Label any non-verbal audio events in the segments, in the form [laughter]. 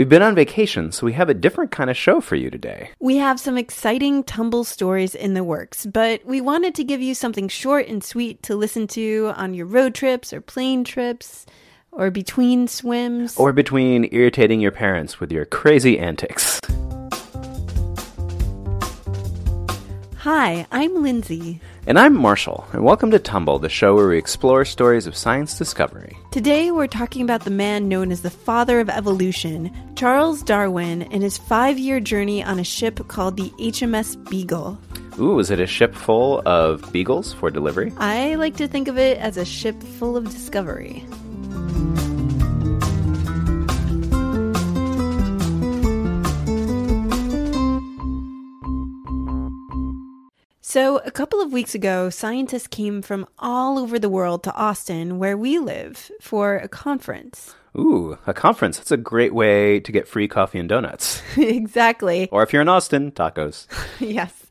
We've been on vacation, so we have a different kind of show for you today. We have some exciting tumble stories in the works, but we wanted to give you something short and sweet to listen to on your road trips or plane trips or between swims. Or between irritating your parents with your crazy antics. Hi, I'm Lindsay. And I'm Marshall, and welcome to Tumble, the show where we explore stories of science discovery. Today we're talking about the man known as the father of evolution, Charles Darwin, and his five year journey on a ship called the HMS Beagle. Ooh, was it a ship full of beagles for delivery? I like to think of it as a ship full of discovery. So, a couple of weeks ago, scientists came from all over the world to Austin, where we live, for a conference. Ooh, a conference. That's a great way to get free coffee and donuts. [laughs] exactly. Or if you're in Austin, tacos. [laughs] yes.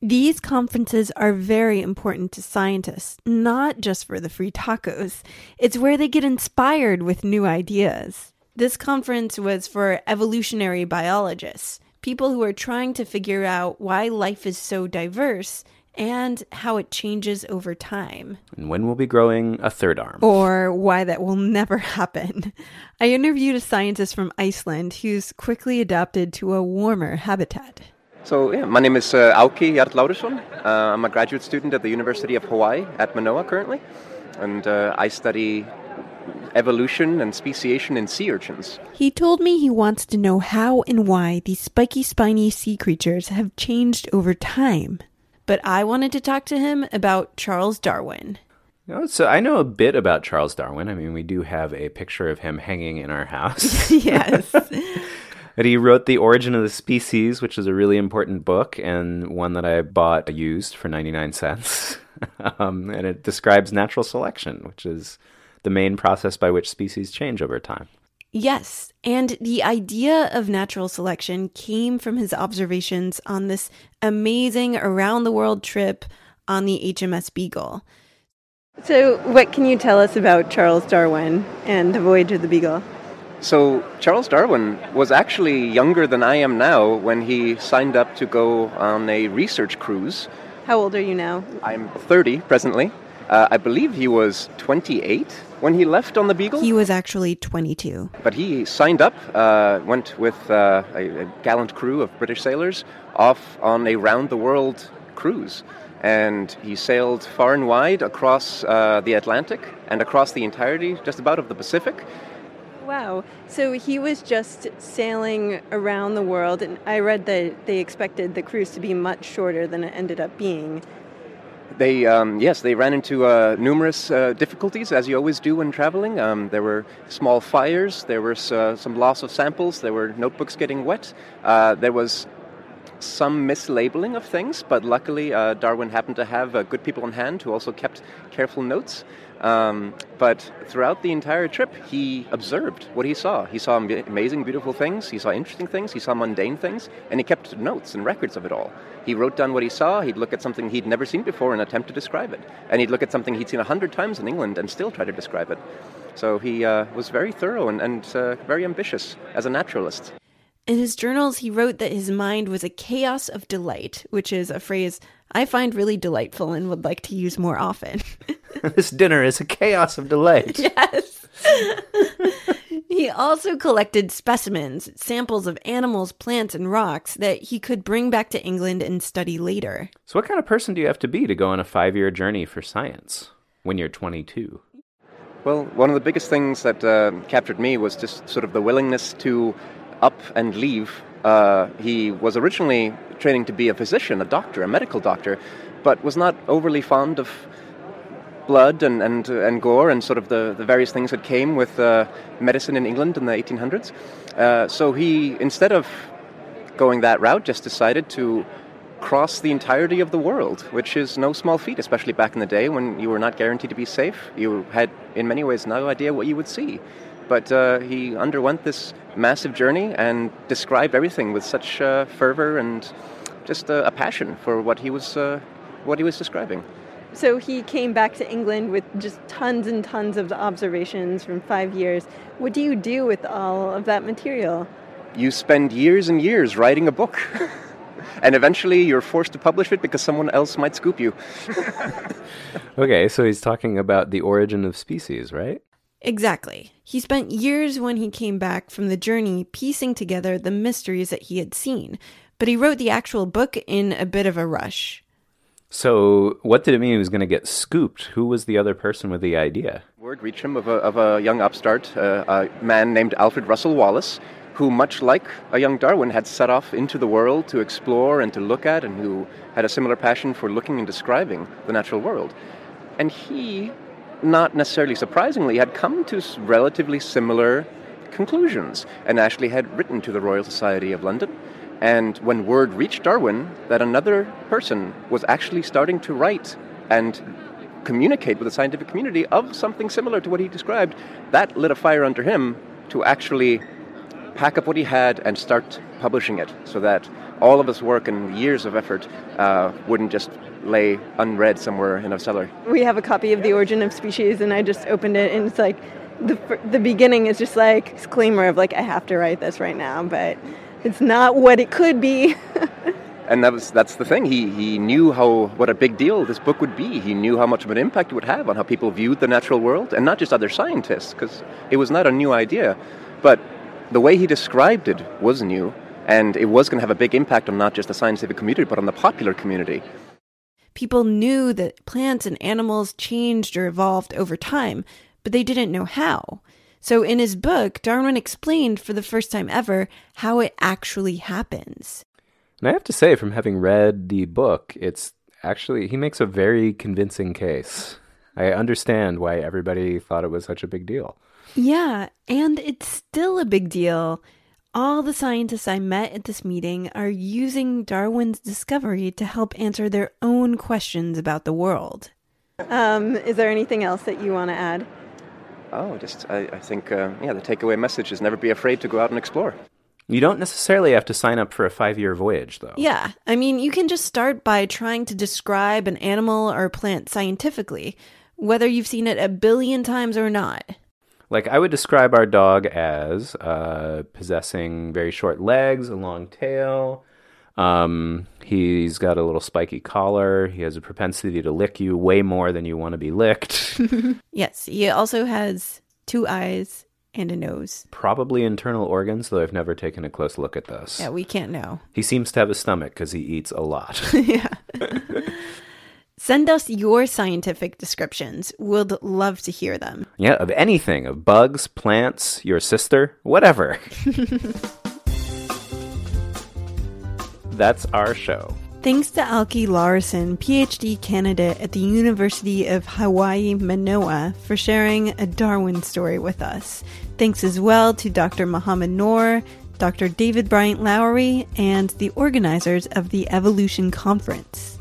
These conferences are very important to scientists, not just for the free tacos. It's where they get inspired with new ideas. This conference was for evolutionary biologists people who are trying to figure out why life is so diverse and how it changes over time. And when we'll be growing a third arm. Or why that will never [laughs] happen. I interviewed a scientist from Iceland who's quickly adapted to a warmer habitat. So, yeah, my name is uh, Auki Jarl Uh, I'm a graduate student at the University of Hawaii at Manoa currently, and uh, I study evolution and speciation in sea urchins. He told me he wants to know how and why these spiky, spiny sea creatures have changed over time. But I wanted to talk to him about Charles Darwin. Oh, so I know a bit about Charles Darwin. I mean, we do have a picture of him hanging in our house. [laughs] [laughs] yes. But he wrote The Origin of the Species, which is a really important book and one that I bought used for 99 cents. [laughs] um, and it describes natural selection, which is the main process by which species change over time. Yes, and the idea of natural selection came from his observations on this amazing around the world trip on the HMS Beagle. So, what can you tell us about Charles Darwin and the voyage of the Beagle? So, Charles Darwin was actually younger than I am now when he signed up to go on a research cruise. How old are you now? I'm 30 presently. Uh, I believe he was 28 when he left on the Beagle. He was actually 22. But he signed up, uh, went with uh, a, a, gallant crew of British sailors off on a round the world cruise. And he sailed far and wide across uh, the Atlantic and across the entirety, just about, of the Pacific. Wow. So he was just sailing around the world, and I read that they expected the cruise to be much shorter than it ended up being. They, um, yes, they ran into uh, numerous uh, difficulties, as you always do when traveling. Um, there were small fires, there was uh, some loss of samples, there were notebooks getting wet, uh, there was some mislabeling of things, but luckily uh, Darwin happened to have uh, good people on hand who also kept careful notes. Um, but throughout the entire trip, he observed what he saw. He saw amazing, beautiful things, he saw interesting things, he saw mundane things, and he kept notes and records of it all. He wrote down what he saw, he'd look at something he'd never seen before and attempt to describe it. And he'd look at something he'd seen a hundred times in England and still try to describe it. So he uh, was very thorough and, and uh, very ambitious as a naturalist. In his journals, he wrote that his mind was a chaos of delight, which is a phrase I find really delightful and would like to use more often. [laughs] [laughs] this dinner is a chaos of delight. Yes. [laughs] he also collected specimens, samples of animals, plants, and rocks that he could bring back to England and study later. So, what kind of person do you have to be to go on a five year journey for science when you're 22? Well, one of the biggest things that uh, captured me was just sort of the willingness to up and leave. Uh, he was originally training to be a physician, a doctor, a medical doctor, but was not overly fond of blood and, and, and gore and sort of the, the various things that came with uh, medicine in England in the 1800s. Uh, so he, instead of going that route, just decided to cross the entirety of the world, which is no small feat, especially back in the day when you were not guaranteed to be safe. You had, in many ways, no idea what you would see. But uh, he underwent this massive journey and described everything with such uh, fervor and just uh, a passion for what he was uh, what he was describing. So he came back to England with just tons and tons of observations from five years. What do you do with all of that material? you spend years and years writing a book. [laughs] and eventually you're forced to publish it because someone else might scoop you. [laughs] okay, so he's talking about the origin of species, right? Exactly. He spent years when he came back from the journey piecing together the mysteries that he had seen, but he wrote the actual book in a bit of a rush. So, what did it mean he was going to get scooped? Who was the other person with the idea? Word reached him of a, of a young upstart, uh, a man named Alfred Russel Wallace, who, much like a young Darwin, had set off into the world to explore and to look at, and who had a similar passion for looking and describing the natural world. And he, not necessarily surprisingly, had come to relatively similar conclusions, and actually had written to the Royal Society of London and when word reached Darwin that another person was actually starting to write and communicate with the scientific community of something similar to what he described, that lit a fire under him to actually pack up what he had and start publishing it so that all of his work and years of effort uh, wouldn't just lay unread somewhere in a cellar. We have a copy of The Origin of Species, and I just opened it, and it's like the, the beginning is just like disclaimer of like, I have to write this right now, but it's not what it could be. [laughs] and that was that's the thing. He he knew how what a big deal this book would be. He knew how much of an impact it would have on how people viewed the natural world, and not just other scientists, because it was not a new idea, but the way he described it was new, and it was going to have a big impact on not just the scientific community, but on the popular community. People knew that plants and animals changed or evolved over time, but they didn't know how. So, in his book, Darwin explained for the first time ever how it actually happens. And I have to say, from having read the book, it's actually, he makes a very convincing case. I understand why everybody thought it was such a big deal. Yeah, and it's still a big deal. All the scientists I met at this meeting are using Darwin's discovery to help answer their own questions about the world. Um, is there anything else that you want to add? Oh, just I, I think uh, yeah, the takeaway message is never be afraid to go out and explore. You don't necessarily have to sign up for a five year voyage, though. Yeah. I mean, you can just start by trying to describe an animal or plant scientifically, whether you've seen it a billion times or not. Like, I would describe our dog as uh, possessing very short legs, a long tail. Um, he's got a little spiky collar. He has a propensity to lick you way more than you want to be licked. [laughs] yes. He also has two eyes and a nose. Probably internal organs, though I've never taken a close look at those. Yeah, we can't know. He seems to have a stomach because he eats a lot. [laughs] [laughs] yeah. Send us your scientific descriptions. We'd love to hear them. Yeah, of anything, of bugs, plants, your sister, whatever. [laughs] That's our show. Thanks to Alki Larson, PhD candidate at the University of Hawaii Manoa, for sharing a Darwin story with us. Thanks as well to Dr. Mohamed Noor, Dr. David Bryant Lowry, and the organizers of the Evolution Conference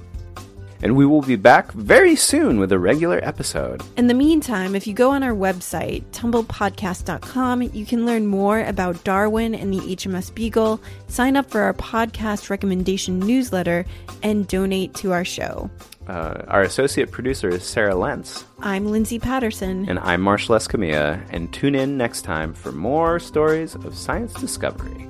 and we will be back very soon with a regular episode. In the meantime, if you go on our website, tumblepodcast.com, you can learn more about Darwin and the HMS Beagle, sign up for our podcast recommendation newsletter, and donate to our show. Uh, our associate producer is Sarah Lentz. I'm Lindsay Patterson. And I'm Marshall Escamilla. And tune in next time for more stories of science discovery.